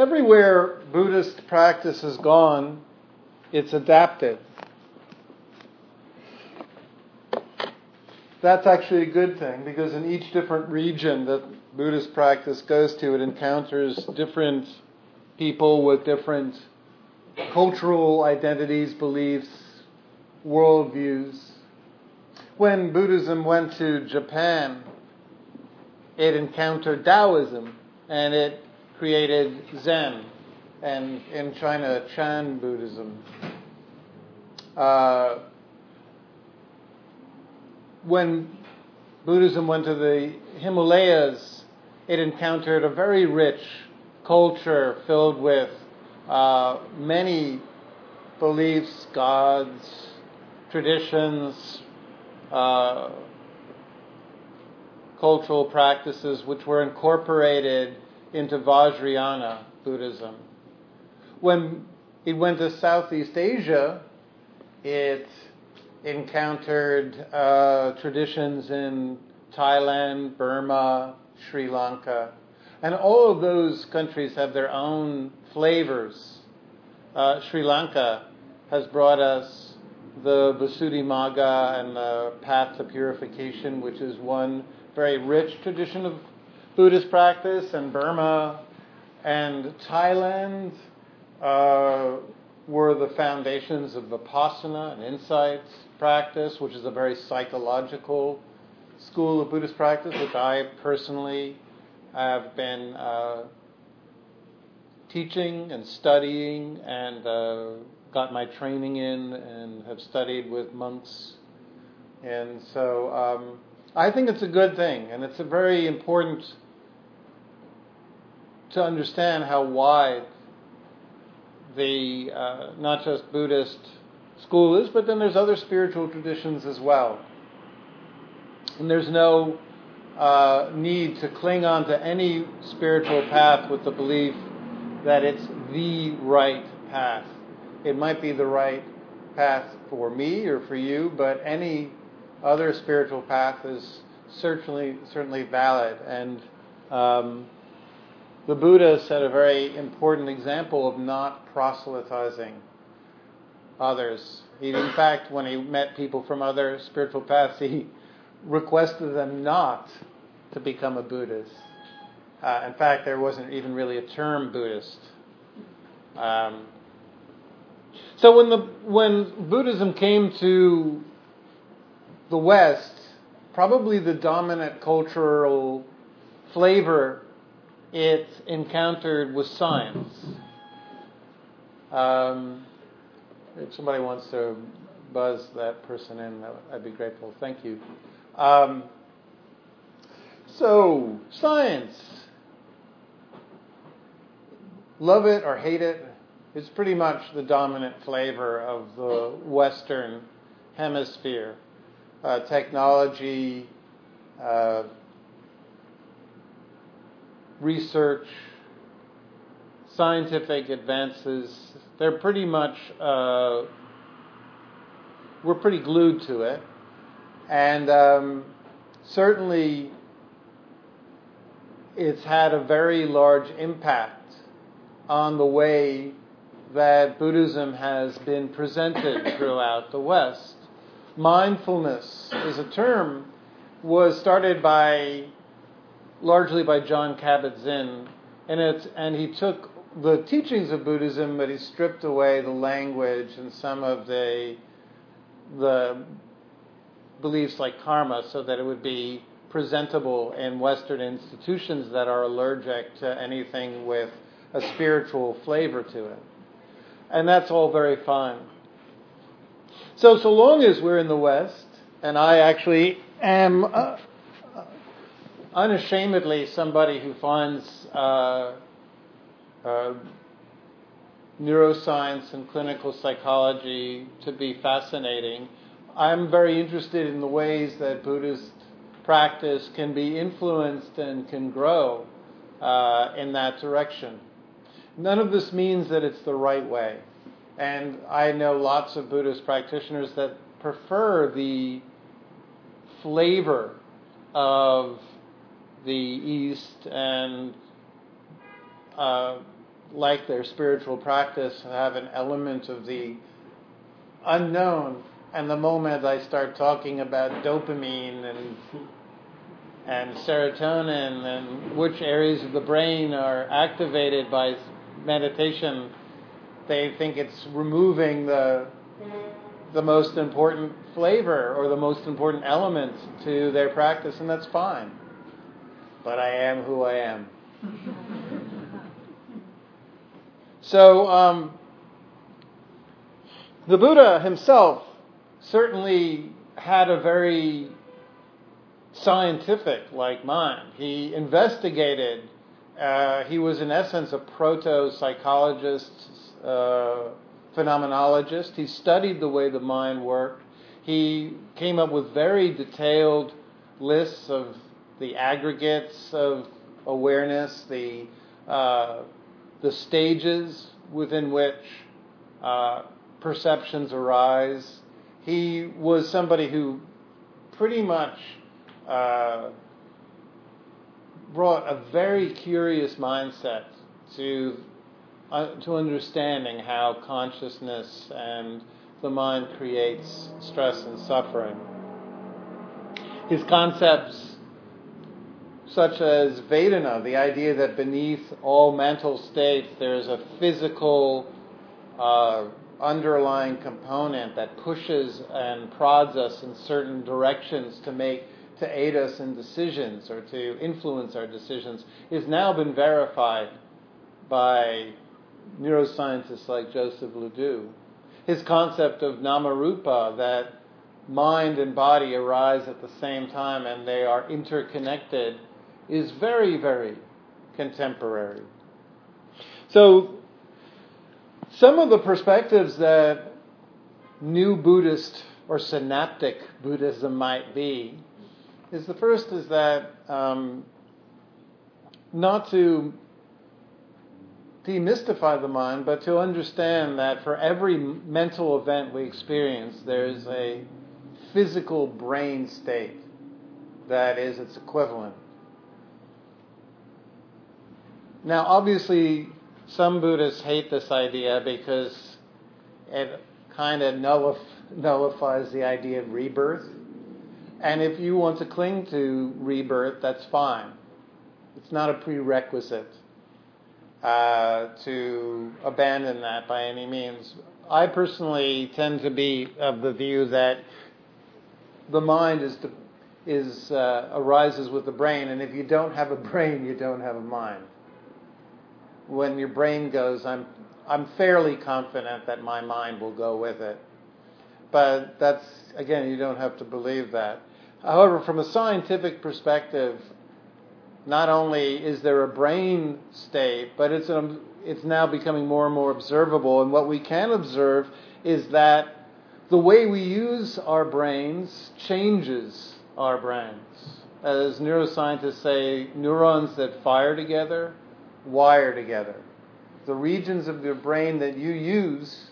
everywhere Buddhist practice has gone, it's adapted. That's actually a good thing because in each different region that Buddhist practice goes to, it encounters different people with different cultural identities, beliefs, worldviews. When Buddhism went to Japan, it encountered Taoism and it created Zen, and in China, Chan Buddhism. Uh, when Buddhism went to the Himalayas, it encountered a very rich culture filled with uh, many beliefs, gods, traditions, uh, cultural practices which were incorporated into Vajrayana Buddhism. When it went to Southeast Asia, it encountered uh, traditions in Thailand, Burma, Sri Lanka. And all of those countries have their own flavors. Uh, Sri Lanka has brought us the Visuddhimagga and the path to purification, which is one very rich tradition of Buddhist practice, in Burma and Thailand uh, were the foundations of Vipassana and insights practice, which is a very psychological school of Buddhist practice, which I personally have been uh, teaching and studying and uh, got my training in and have studied with monks. And so um, I think it's a good thing, and it's a very important to understand how wide the uh, not just Buddhist school is, but then there's other spiritual traditions as well. And there's no uh, need to cling on to any spiritual path with the belief that it's the right path. It might be the right path for me or for you, but any other spiritual path is certainly certainly valid. And um, the Buddha set a very important example of not proselytizing others. He, in fact, when he met people from other spiritual paths, he requested them not to become a Buddhist. Uh, in fact, there wasn't even really a term Buddhist. Um, so when the when Buddhism came to the West, probably the dominant cultural flavor it encountered with science. Um, if somebody wants to buzz that person in, I'd be grateful. Thank you. Um, so, science. Love it or hate it, it's pretty much the dominant flavor of the Western hemisphere. Uh, technology, uh, research, scientific advances, they're pretty much, uh, we're pretty glued to it. And um, certainly it's had a very large impact on the way that Buddhism has been presented throughout the West. Mindfulness is a term was started by largely by Jon Kabat-Zinn, and it's and he took the teachings of Buddhism, but he stripped away the language and some of the the beliefs like karma, so that it would be presentable in Western institutions that are allergic to anything with a spiritual flavor to it, and that's all very fine. So, so long as we're in the West, and I actually am. Uh, Unashamedly somebody who finds uh, uh, neuroscience and clinical psychology to be fascinating. I'm very interested in the ways that Buddhist practice can be influenced and can grow uh, in that direction. None of this means that it's the right way. And I know lots of Buddhist practitioners that prefer the flavor of the East and uh, like their spiritual practice, have an element of the unknown. And the moment I start talking about dopamine and and serotonin and which areas of the brain are activated by meditation, they think it's removing the the most important flavor or the most important element to their practice, and that's fine. But I am who I am. so, um, the Buddha himself certainly had a very scientific like mind. He investigated, uh, he was in essence a proto psychologist, uh, phenomenologist. He studied the way the mind worked. He came up with very detailed lists of the aggregates of awareness, the uh, the stages within which uh, perceptions arise. He was somebody who pretty much uh, brought a very curious mindset to uh, to understanding how consciousness and the mind creates stress and suffering. His concepts, such as Vedana, the idea that beneath all mental states there's a physical uh, underlying component that pushes and prods us in certain directions to make to aid us in decisions or to influence our decisions, has now been verified by neuroscientists like Joseph LeDoux. His concept of namarupa, that mind and body arise at the same time and they are interconnected, is very, very contemporary. So, some of the perspectives that new Buddhist or synaptic Buddhism might be is the first is that um, not to demystify the mind, but to understand that for every mental event we experience, there's a physical brain state that is its equivalent. Now, obviously, some Buddhists hate this idea because it kind of nullif- nullifies the idea of rebirth. And if you want to cling to rebirth, that's fine. It's not a prerequisite uh, to abandon that by any means. I personally tend to be of the view that the mind is is uh, arises with the brain, and if you don't have a brain, you don't have a mind. When your brain goes, I'm I'm fairly confident that my mind will go with it. But that's again, you don't have to believe that. However, from a scientific perspective, not only is there a brain state, but it's, an, it's now becoming more and more observable. And what we can observe is that the way we use our brains changes our brains. As neuroscientists say, neurons that fire together wire together. The regions of your brain that you use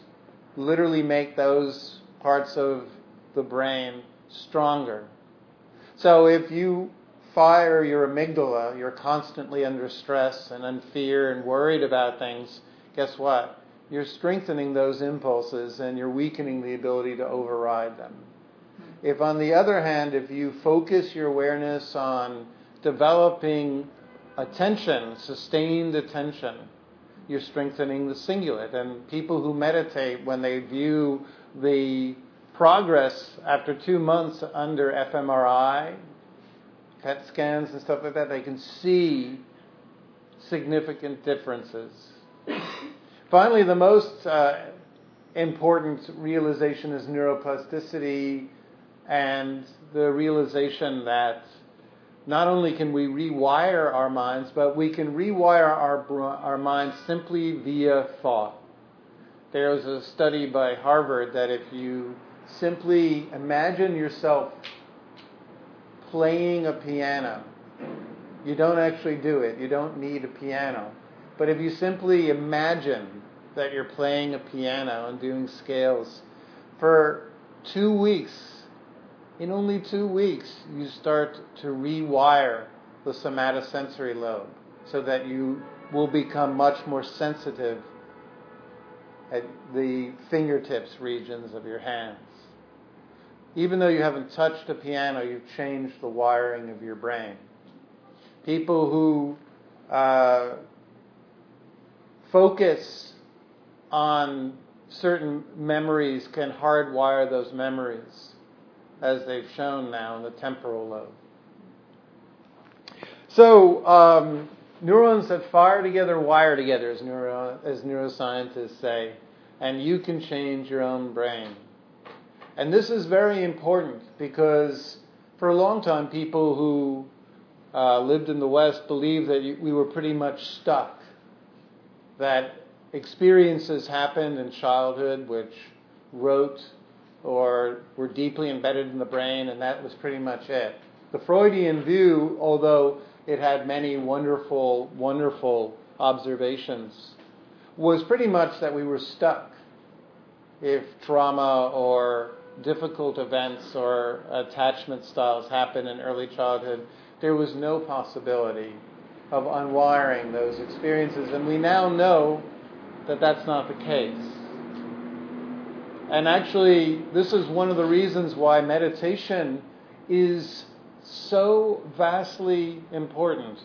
literally make those parts of the brain stronger. So if you fire your amygdala, you're constantly under stress and in fear and worried about things, guess what? You're strengthening those impulses and you're weakening the ability to override them. If, on the other hand, if you focus your awareness on developing attention, sustained attention, you're strengthening the cingulate. And people who meditate, when they view the progress after two months under fMRI, PET scans and stuff like that, they can see significant differences. Finally, the most uh, important realization is neuroplasticity and the realization that not only can we rewire our minds, but we can rewire our, our minds simply via thought. There was a study by Harvard that if you simply imagine yourself playing a piano. You don't actually do it. You don't need a piano. But if you simply imagine that you're playing a piano and doing scales for two weeks, in only two weeks, you start to rewire the somatosensory lobe so that you will become much more sensitive at the fingertips regions of your hands. Even though you haven't touched a piano, you've changed the wiring of your brain. People who uh, focus on certain memories can hardwire those memories, as they've shown now in the temporal lobe. So, um, neurons that fire together wire together, as, neuro, as neuroscientists say, and you can change your own brain. And this is very important because for a long time, people who uh, lived in the West believed that we were pretty much stuck, that experiences happened in childhood which wrote or were deeply embedded in the brain, and that was pretty much it. The Freudian view, although it had many wonderful, wonderful observations, was pretty much that we were stuck if trauma or difficult events or attachment styles happen in early childhood, there was no possibility of unwiring those experiences. And we now know that that's not the case. And actually, this is one of the reasons why meditation is so vastly important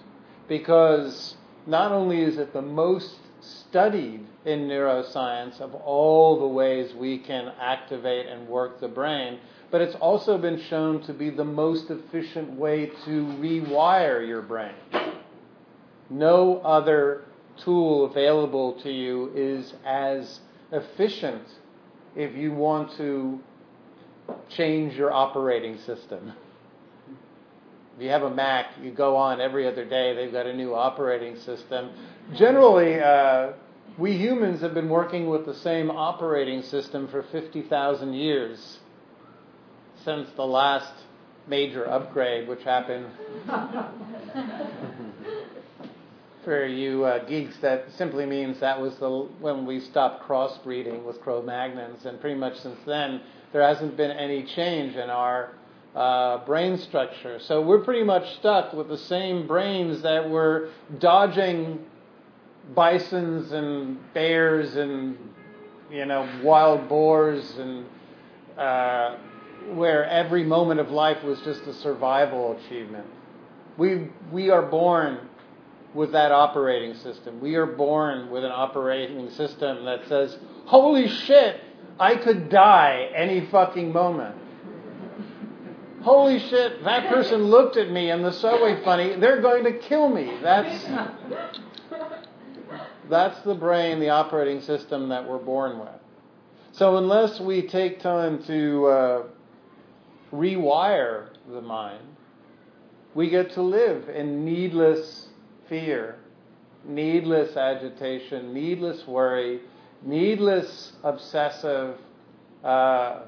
because not only is it the most studied in neuroscience of all the ways we can activate and work the brain, but it's also been shown to be the most efficient way to rewire your brain. No other tool available to you is as efficient if you want to change your operating system. If you have a Mac, you go on every other day, they've got a new operating system. Generally, uh, we humans have been working with the same operating system for 50,000 years since the last major upgrade, which happened. for you uh, geeks, that simply means that was the when we stopped crossbreeding with Cro-Magnons, and pretty much since then there hasn't been any change in our uh, brain structure. So we're pretty much stuck with the same brains that were dodging bisons and bears and you know wild boars and uh, where every moment of life was just a survival achievement. We we are born with that operating system. We are born with an operating system that says, "Holy shit, I could die any fucking moment." Holy shit, that person looked at me in the subway funny. They're going to kill me. That's that's the brain, the operating system that we're born with. So unless we take time to uh, rewire the mind, we get to live in needless fear, needless agitation, needless worry, needless obsessive uh,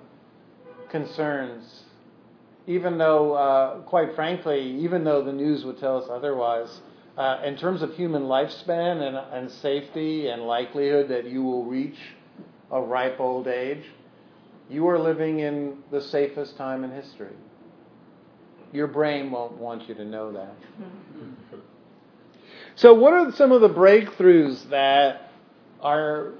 concerns. Even though, uh, quite frankly, even though the news would tell us otherwise, uh, in terms of human lifespan and, and safety and likelihood that you will reach a ripe old age, you are living in the safest time in history. Your brain won't want you to know that. So, what are some of the breakthroughs that are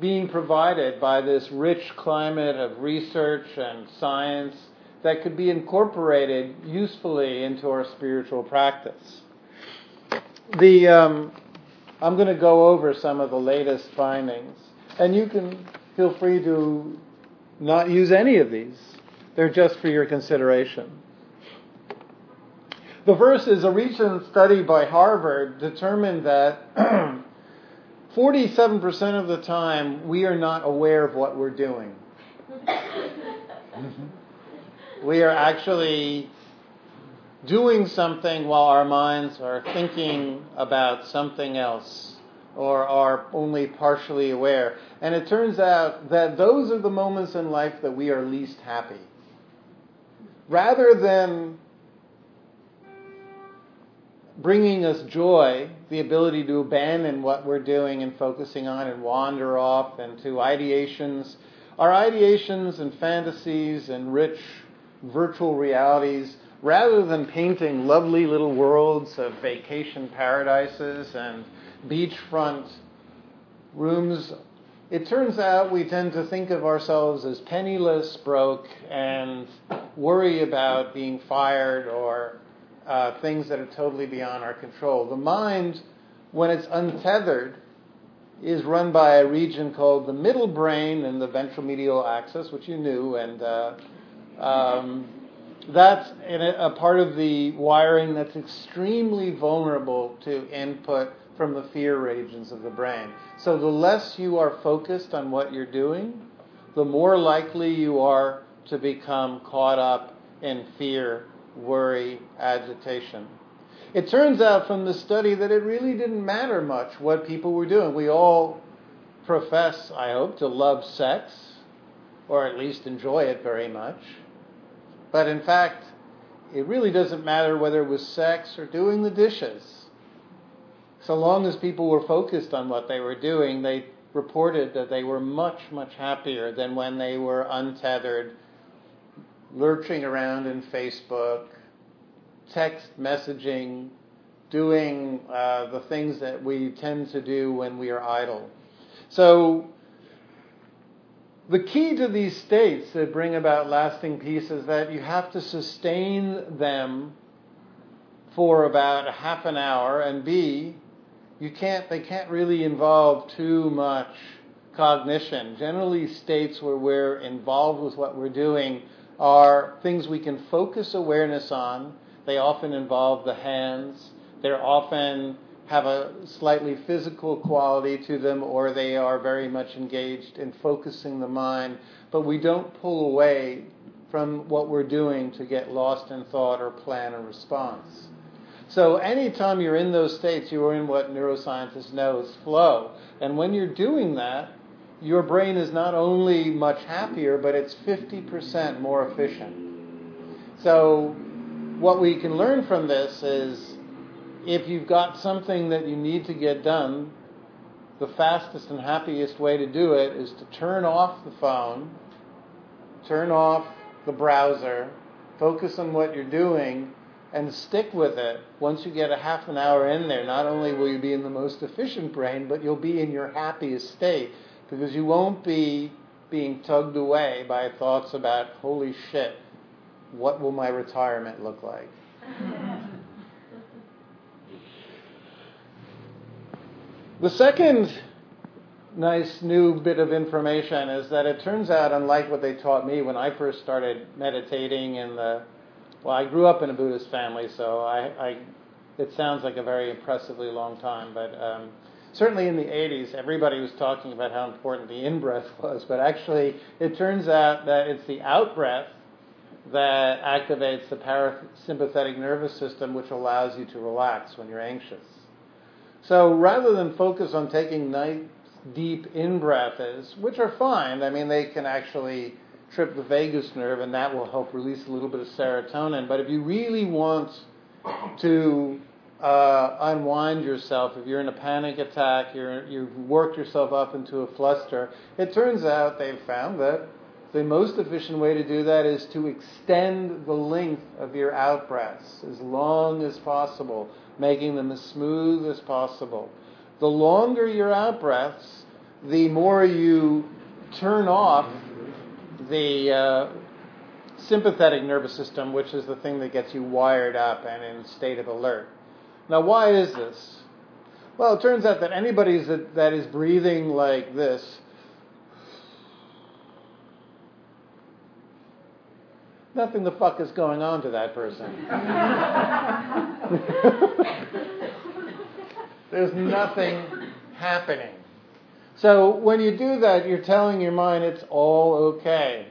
being provided by this rich climate of research and science that could be incorporated usefully into our spiritual practice? the um, I'm going to go over some of the latest findings, and you can feel free to not use any of these. They're just for your consideration. The first is a recent study by Harvard determined that 47% of the time we are not aware of what we're doing. we are actually doing something while our minds are thinking about something else or are only partially aware. And it turns out that those are the moments in life that we are least happy. Rather than bringing us joy, the ability to abandon what we're doing and focusing on and wander off into ideations, our ideations and fantasies and rich virtual realities rather than painting lovely little worlds of vacation paradises and beachfront rooms, it turns out we tend to think of ourselves as penniless, broke, and worry about being fired or uh, things that are totally beyond our control. The mind, when it's untethered, is run by a region called the middle brain and the ventral medial axis, which you knew, and uh, um, that's a part of the wiring that's extremely vulnerable to input from the fear regions of the brain. So the less you are focused on what you're doing, the more likely you are to become caught up in fear, worry, agitation. It turns out from the study that it really didn't matter much what people were doing. We all profess, I hope, to love sex, or at least enjoy it very much. But in fact, it really doesn't matter whether it was sex or doing the dishes. So long as people were focused on what they were doing, they reported that they were much, much happier than when they were untethered, lurching around in Facebook, text messaging, doing uh, the things that we tend to do when we are idle. So the key to these states that bring about lasting peace is that you have to sustain them for about half an hour, and B, you can't, they can't really involve too much cognition. Generally, states where we're involved with what we're doing are things we can focus awareness on. They often involve the hands. They're often have a slightly physical quality to them or they are very much engaged in focusing the mind, but we don't pull away from what we're doing to get lost in thought or plan a response. So anytime you're in those states, you are in what neuroscientists know as flow. And when you're doing that, your brain is not only much happier, but it's 50% more efficient. So what we can learn from this is if you've got something that you need to get done, the fastest and happiest way to do it is to turn off the phone, turn off the browser, focus on what you're doing, and stick with it. Once you get a half an hour in there, not only will you be in the most efficient brain, but you'll be in your happiest state because you won't be being tugged away by thoughts about, holy shit, what will my retirement look like? The second nice new bit of information is that it turns out, unlike what they taught me when I first started meditating in the, well, I grew up in a Buddhist family, so I, I it sounds like a very impressively long time, but um, certainly in the 80s, everybody was talking about how important the in breath was, but actually, it turns out that it's the out breath that activates the parasympathetic nervous system, which allows you to relax when you're anxious. So rather than focus on taking nice, deep in breaths, which are fine, I mean, they can actually trip the vagus nerve and that will help release a little bit of serotonin. But if you really want to uh, unwind yourself, if you're in a panic attack, you're, you've worked yourself up into a fluster, it turns out they've found that the most efficient way to do that is to extend the length of your out breaths as long as possible making them as smooth as possible. The longer your out breaths, the more you turn off the uh, sympathetic nervous system, which is the thing that gets you wired up and in state of alert. Now, why is this? Well, it turns out that anybody that, that is breathing like this nothing the fuck is going on to that person. There's nothing happening. So when you do that, you're telling your mind it's all okay.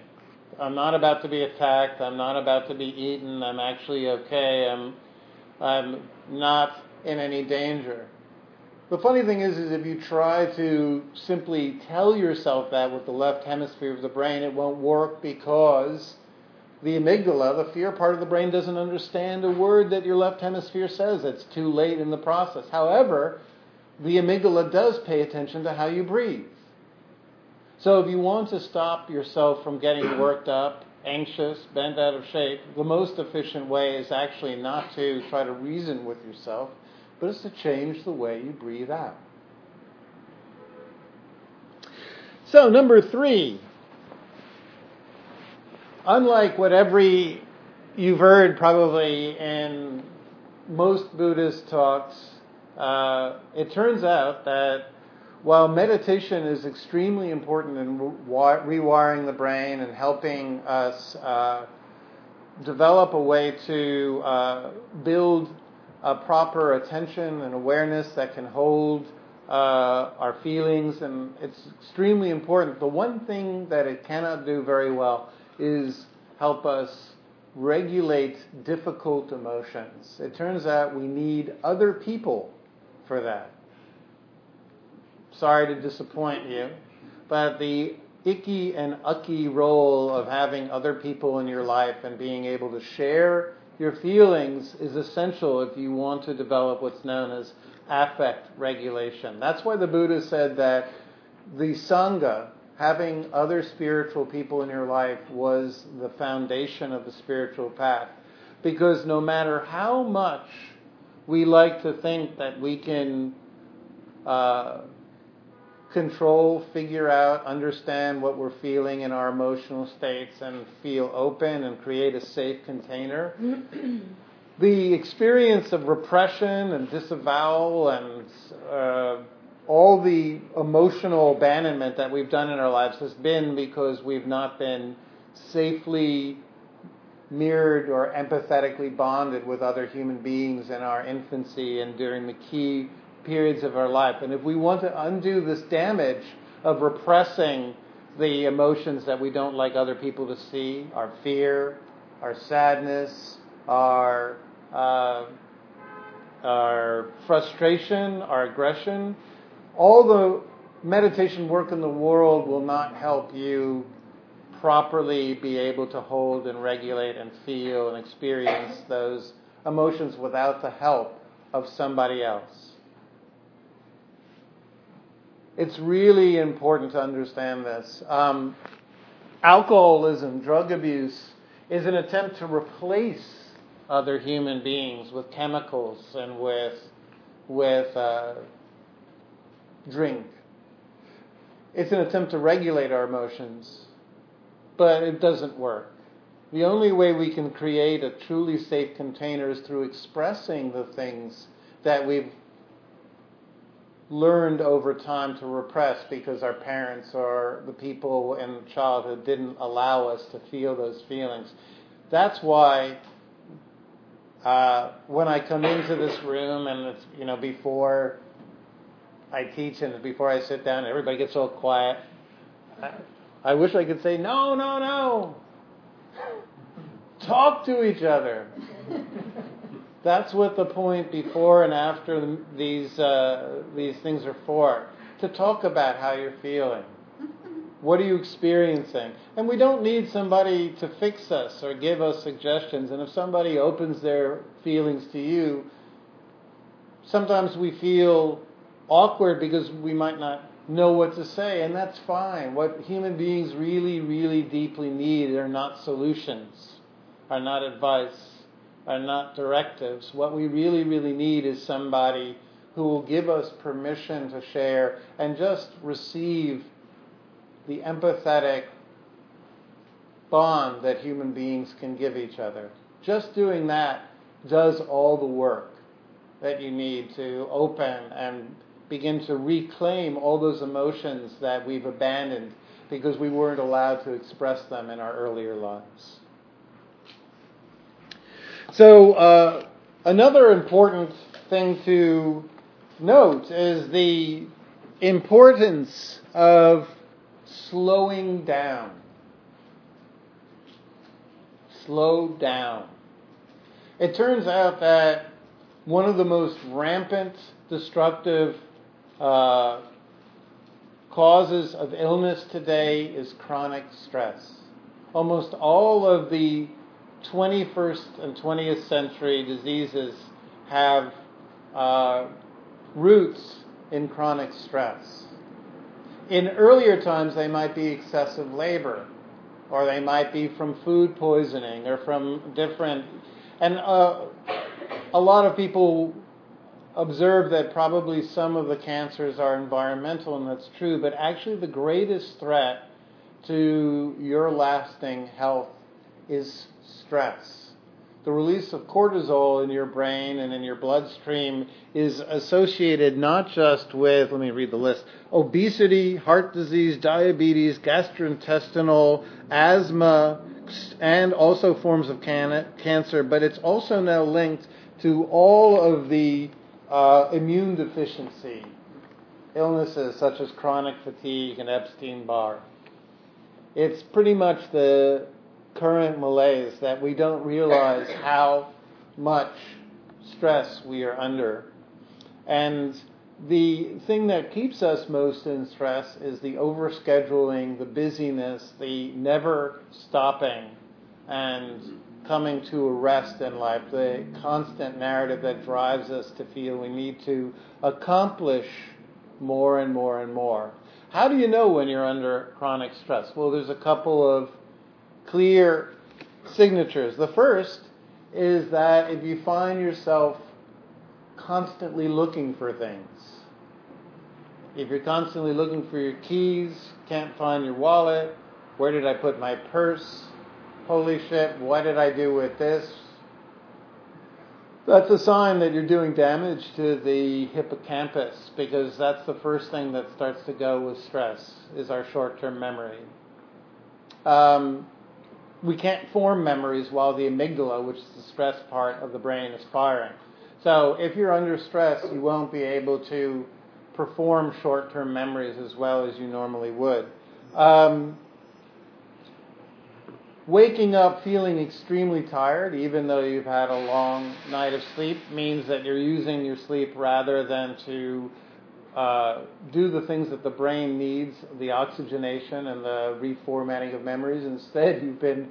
I'm not about to be attacked. I'm not about to be eaten. I'm actually okay. I'm, I'm not in any danger. The funny thing is, is if you try to simply tell yourself that with the left hemisphere of the brain, it won't work because the amygdala, the fear part of the brain, doesn't understand a word that your left hemisphere says. It's too late in the process. However, the amygdala does pay attention to how you breathe. So if you want to stop yourself from getting worked up anxious, bent out of shape, the most efficient way is actually not to try to reason with yourself, but it's to change the way you breathe out. So, number three, unlike what every you've heard probably in most Buddhist talks, uh, it turns out that while meditation is extremely important in rewiring the brain and helping us uh, develop a way to uh, build a proper attention and awareness that can hold uh, our feelings, and it's extremely important. The one thing that it cannot do very well is help us regulate difficult emotions. It turns out we need other people for that. Sorry to disappoint you, but the icky and ucky role of having other people in your life and being able to share your feelings is essential if you want to develop what's known as affect regulation. That's why the Buddha said that the Sangha, having other spiritual people in your life was the foundation of the spiritual path. Because no matter how much we like to think that we can uh, control, figure out, understand what we're feeling in our emotional states, and feel open and create a safe container. the experience of repression and disavowal and uh, all the emotional abandonment that we've done in our lives has been because we've not been safely mirrored or empathetically bonded with other human beings in our infancy and during the key periods of our life. And if we want to undo this damage of repressing the emotions that we don't like other people to see, our fear, our sadness, our uh, our frustration, our aggression, all the meditation work in the world will not help you properly be able to hold and regulate and feel and experience those emotions without the help of somebody else. It's really important to understand this. Um, alcoholism, drug abuse, is an attempt to replace other human beings with chemicals and with with uh, drink. It's an attempt to regulate our emotions, but it doesn't work. The only way we can create a truly safe container is through expressing the things that we've learned over time to repress because our parents or the people in childhood didn't allow us to feel those feelings. That's why uh, when I come into this room and it's you know before I teach and before I sit down, everybody gets all quiet. I, I wish I could say, no, no, no. Talk to each other. That's what the point before and after these, uh, these things are for. To talk about how you're feeling. What are you experiencing? And we don't need somebody to fix us or give us suggestions. And if somebody opens their feelings to you, sometimes we feel awkward because we might not know what to say, and that's fine. What human beings really, really deeply need are not solutions, are not advice, are not directives. What we really, really need is somebody who will give us permission to share and just receive the empathetic bond that human beings can give each other. Just doing that does all the work that you need to open and begin to reclaim all those emotions that we've abandoned because we weren't allowed to express them in our earlier lives. So, uh, another important thing to note is the importance of slowing down. Slow down. It turns out that one of the most rampant, destructive uh, causes of illness today is chronic stress. Almost all of the 21st and 20th century diseases have uh, roots in chronic stress. In earlier times, they might be excessive labor. or they might be from food poisoning or from different. And uh, a lot of people observe that probably some of the cancers are environmental, and that's true, but actually the greatest threat to your lasting health is stress the release of cortisol in your brain and in your bloodstream is associated not just with, let me read the list, obesity, heart disease, diabetes, gastrointestinal, asthma, and also forms of can- cancer, but it's also now linked to all of the uh, immune deficiency illnesses such as chronic fatigue and Epstein Barr. It's pretty much the current malaise that we don't realize how much stress we are under. And the thing that keeps us most in stress is the overscheduling, the busyness, the never stopping and coming to a rest in life, the constant narrative that drives us to feel we need to accomplish more and more and more. How do you know when you're under chronic stress? Well, there's a couple of clear signatures. The first is that if you find yourself constantly looking for things, if you're constantly looking for your keys, can't find your wallet, where did I put my purse? Holy shit, what did I do with this? That's a sign that you're doing damage to the hippocampus because that's the first thing that starts to go with stress is our short-term memory. Um, we can't form memories while the amygdala, which is the stress part of the brain, is firing. So if you're under stress, you won't be able to perform short-term memories as well as you normally would. Um, waking up feeling extremely tired, even though you've had a long night of sleep, means that you're using your sleep rather than to uh, do the things that the brain needs, the oxygenation and the reformatting of memories. Instead, you've been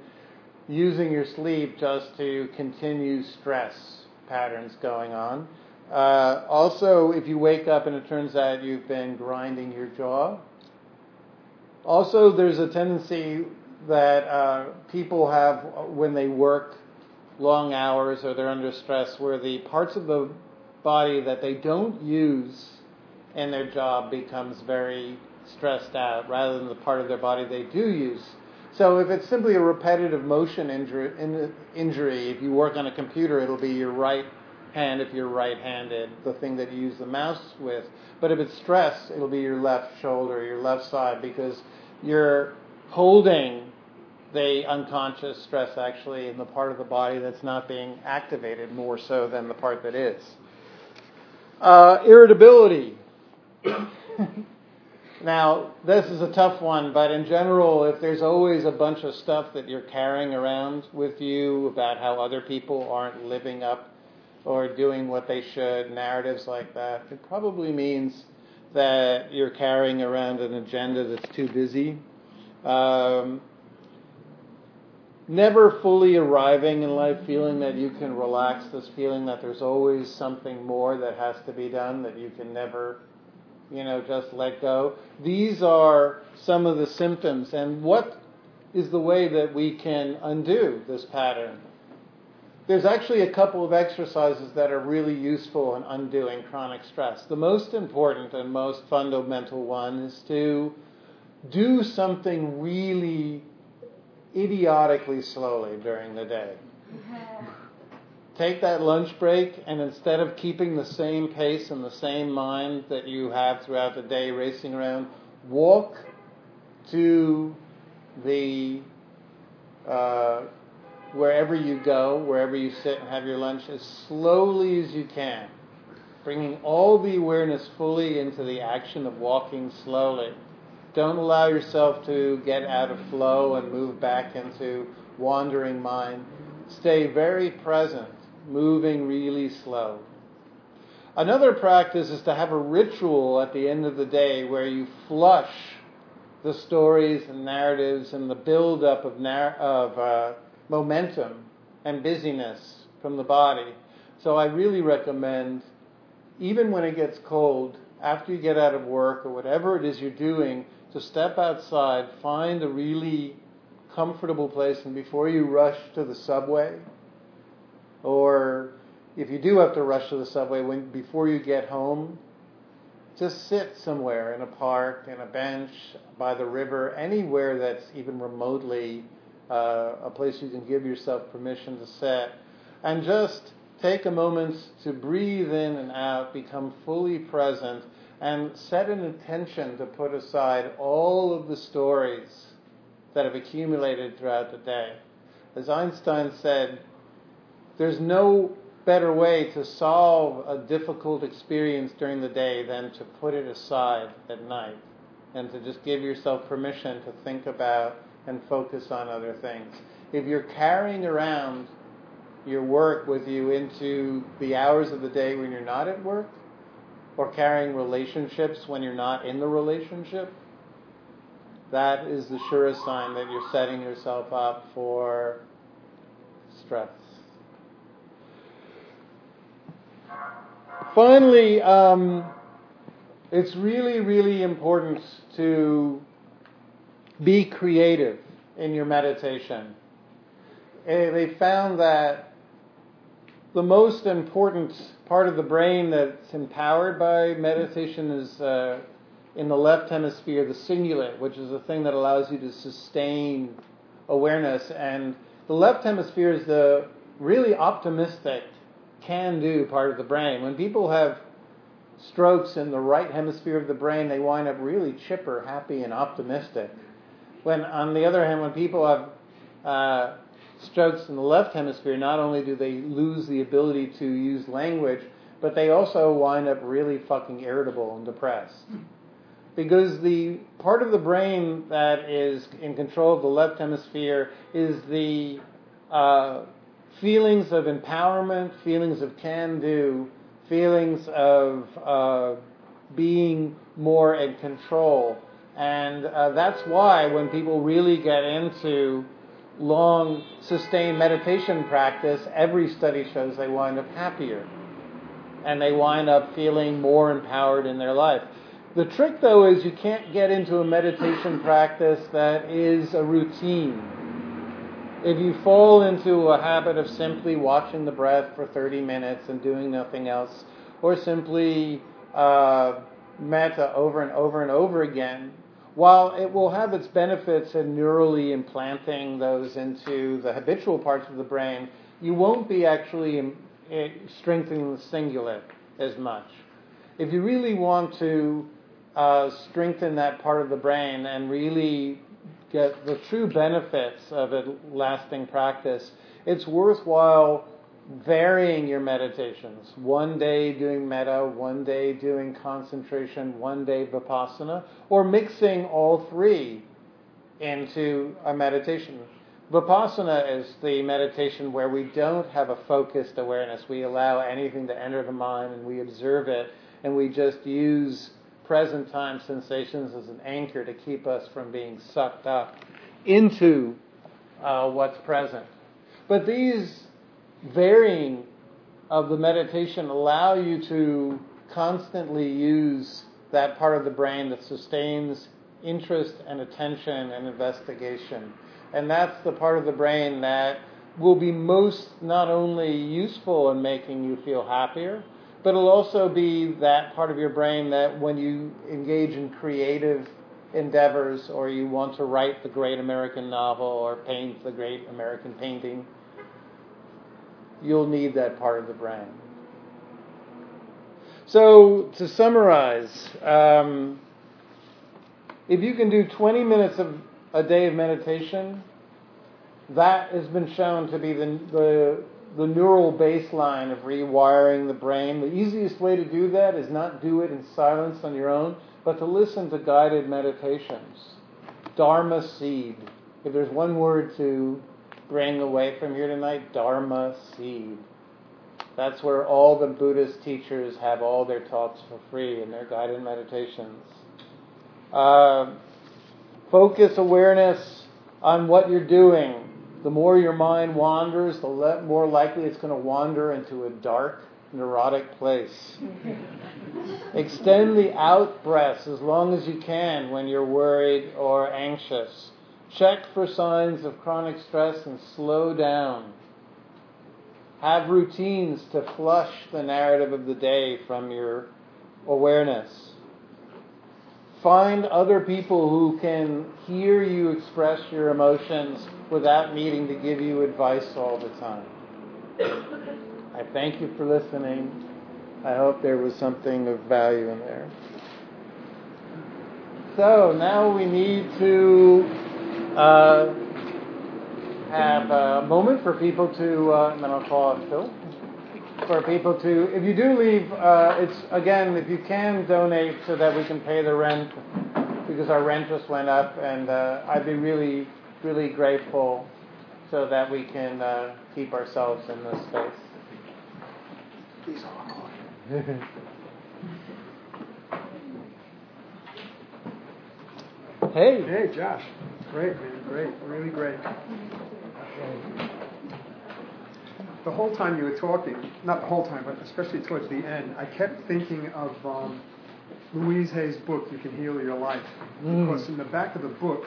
using your sleep just to continue stress patterns going on. Uh, also, if you wake up and it turns out you've been grinding your jaw. Also, there's a tendency that uh, people have when they work long hours or they're under stress where the parts of the body that they don't use and their job becomes very stressed out rather than the part of their body they do use. So if it's simply a repetitive motion injury, injury, if you work on a computer, it'll be your right hand if you're right-handed, the thing that you use the mouse with. But if it's stress, it'll be your left shoulder, your left side, because you're holding the unconscious stress actually in the part of the body that's not being activated more so than the part that is. Uh, irritability. Now, this is a tough one, but in general, if there's always a bunch of stuff that you're carrying around with you about how other people aren't living up or doing what they should, narratives like that, it probably means that you're carrying around an agenda that's too busy. Um, never fully arriving in life feeling that you can relax, this feeling that there's always something more that has to be done, that you can never you know, just let go. These are some of the symptoms. And what is the way that we can undo this pattern? There's actually a couple of exercises that are really useful in undoing chronic stress. The most important and most fundamental one is to do something really idiotically slowly during the day. take that lunch break and instead of keeping the same pace and the same mind that you have throughout the day racing around, walk to the uh, wherever you go, wherever you sit and have your lunch, as slowly as you can, bringing all the awareness fully into the action of walking slowly. Don't allow yourself to get out of flow and move back into wandering mind. Stay very present moving really slow. Another practice is to have a ritual at the end of the day where you flush the stories and narratives and the buildup of, of uh, momentum and busyness from the body. So I really recommend, even when it gets cold, after you get out of work or whatever it is you're doing, to step outside, find a really comfortable place and before you rush to the subway, or if you do have to rush to the subway, when before you get home, just sit somewhere in a park, in a bench, by the river, anywhere that's even remotely uh, a place you can give yourself permission to sit, and just take a moment to breathe in and out, become fully present, and set an intention to put aside all of the stories that have accumulated throughout the day. As Einstein said, there's no better way to solve a difficult experience during the day than to put it aside at night and to just give yourself permission to think about and focus on other things. If you're carrying around your work with you into the hours of the day when you're not at work, or carrying relationships when you're not in the relationship, that is the surest sign that you're setting yourself up for stress. Finally, um, it's really, really important to be creative in your meditation. Eh, they found that the most important part of the brain that's empowered by meditation is uh, in the left hemisphere, the cingulate, which is the thing that allows you to sustain awareness. And the left hemisphere is the really optimistic, can do part of the brain. When people have strokes in the right hemisphere of the brain, they wind up really chipper, happy, and optimistic. When, on the other hand, when people have uh, strokes in the left hemisphere, not only do they lose the ability to use language, but they also wind up really fucking irritable and depressed because the part of the brain that is in control of the left hemisphere is the uh, feelings of empowerment, feelings of can do, feelings of uh, being more in control. And uh, that's why when people really get into long, sustained meditation practice, every study shows they wind up happier. And they wind up feeling more empowered in their life. The trick, though, is you can't get into a meditation practice that is a routine. If you fall into a habit of simply watching the breath for 30 minutes and doing nothing else, or simply uh, metta over and over and over again, while it will have its benefits in neurally implanting those into the habitual parts of the brain, you won't be actually eh, strengthening the cingulate as much. If you really want to uh, strengthen that part of the brain and really get the true benefits of a lasting practice, it's worthwhile varying your meditations. One day doing metta, one day doing concentration, one day vipassana, or mixing all three into a meditation. Vipassana is the meditation where we don't have a focused awareness. We allow anything to enter the mind and we observe it and we just use present time sensations as an anchor to keep us from being sucked up into uh, what's present. But these varying of the meditation allow you to constantly use that part of the brain that sustains interest and attention and investigation. And that's the part of the brain that will be most not only useful in making you feel happier, but it'll also be that part of your brain that when you engage in creative endeavors or you want to write the great American novel or paint the great American painting, you'll need that part of the brain. So, to summarize, um, if you can do 20 minutes of a day of meditation, that has been shown to be the, the the neural baseline of rewiring the brain. The easiest way to do that is not do it in silence on your own, but to listen to guided meditations. Dharma seed. If there's one word to bring away from here tonight, Dharma seed. That's where all the Buddhist teachers have all their talks for free in their guided meditations. Uh, focus awareness on what you're doing the more your mind wanders, the le- more likely it's going to wander into a dark, neurotic place. Extend the out breaths as long as you can when you're worried or anxious. Check for signs of chronic stress and slow down. Have routines to flush the narrative of the day from your awareness. Find other people who can hear you express your emotions without needing to give you advice all the time. I thank you for listening. I hope there was something of value in there. So now we need to uh, have a moment for people to, uh, and then I'll call Phil, for people to, if you do leave, uh, it's again, if you can donate so that we can pay the rent, because our rent just went up, and uh, I'd be really, really grateful so that we can uh, keep ourselves in this space. These are hey. Hey, Josh. Great, man. Great. Really great. The whole time you were talking, not the whole time, but especially towards the end, I kept thinking of um, Louise Hay's book, You Can Heal Your Life. Mm. Because in the back of the book,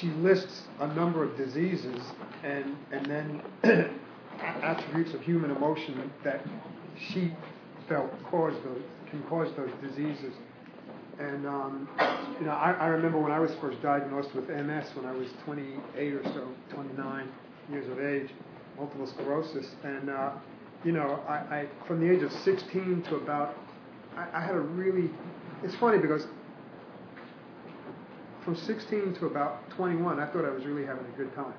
she lists a number of diseases and, and then attributes of human emotion that she felt cause those, can cause those diseases. And um, you know, I, I remember when I was first diagnosed with MS when I was 28 or so, 29 years of age, multiple sclerosis, and uh, you know, I, I from the age of 16 to about, I, I had a really, it's funny because from 16 to about 21, I thought I was really having a good time.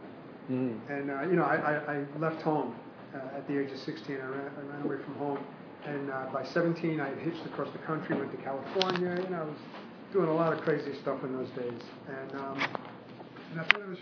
Mm. And uh, you know, I, I, I left home uh, at the age of 16. I ran, I ran away from home, and uh, by 17, I had hitched across the country, went to California. and I was doing a lot of crazy stuff in those days, and um, and I thought it was.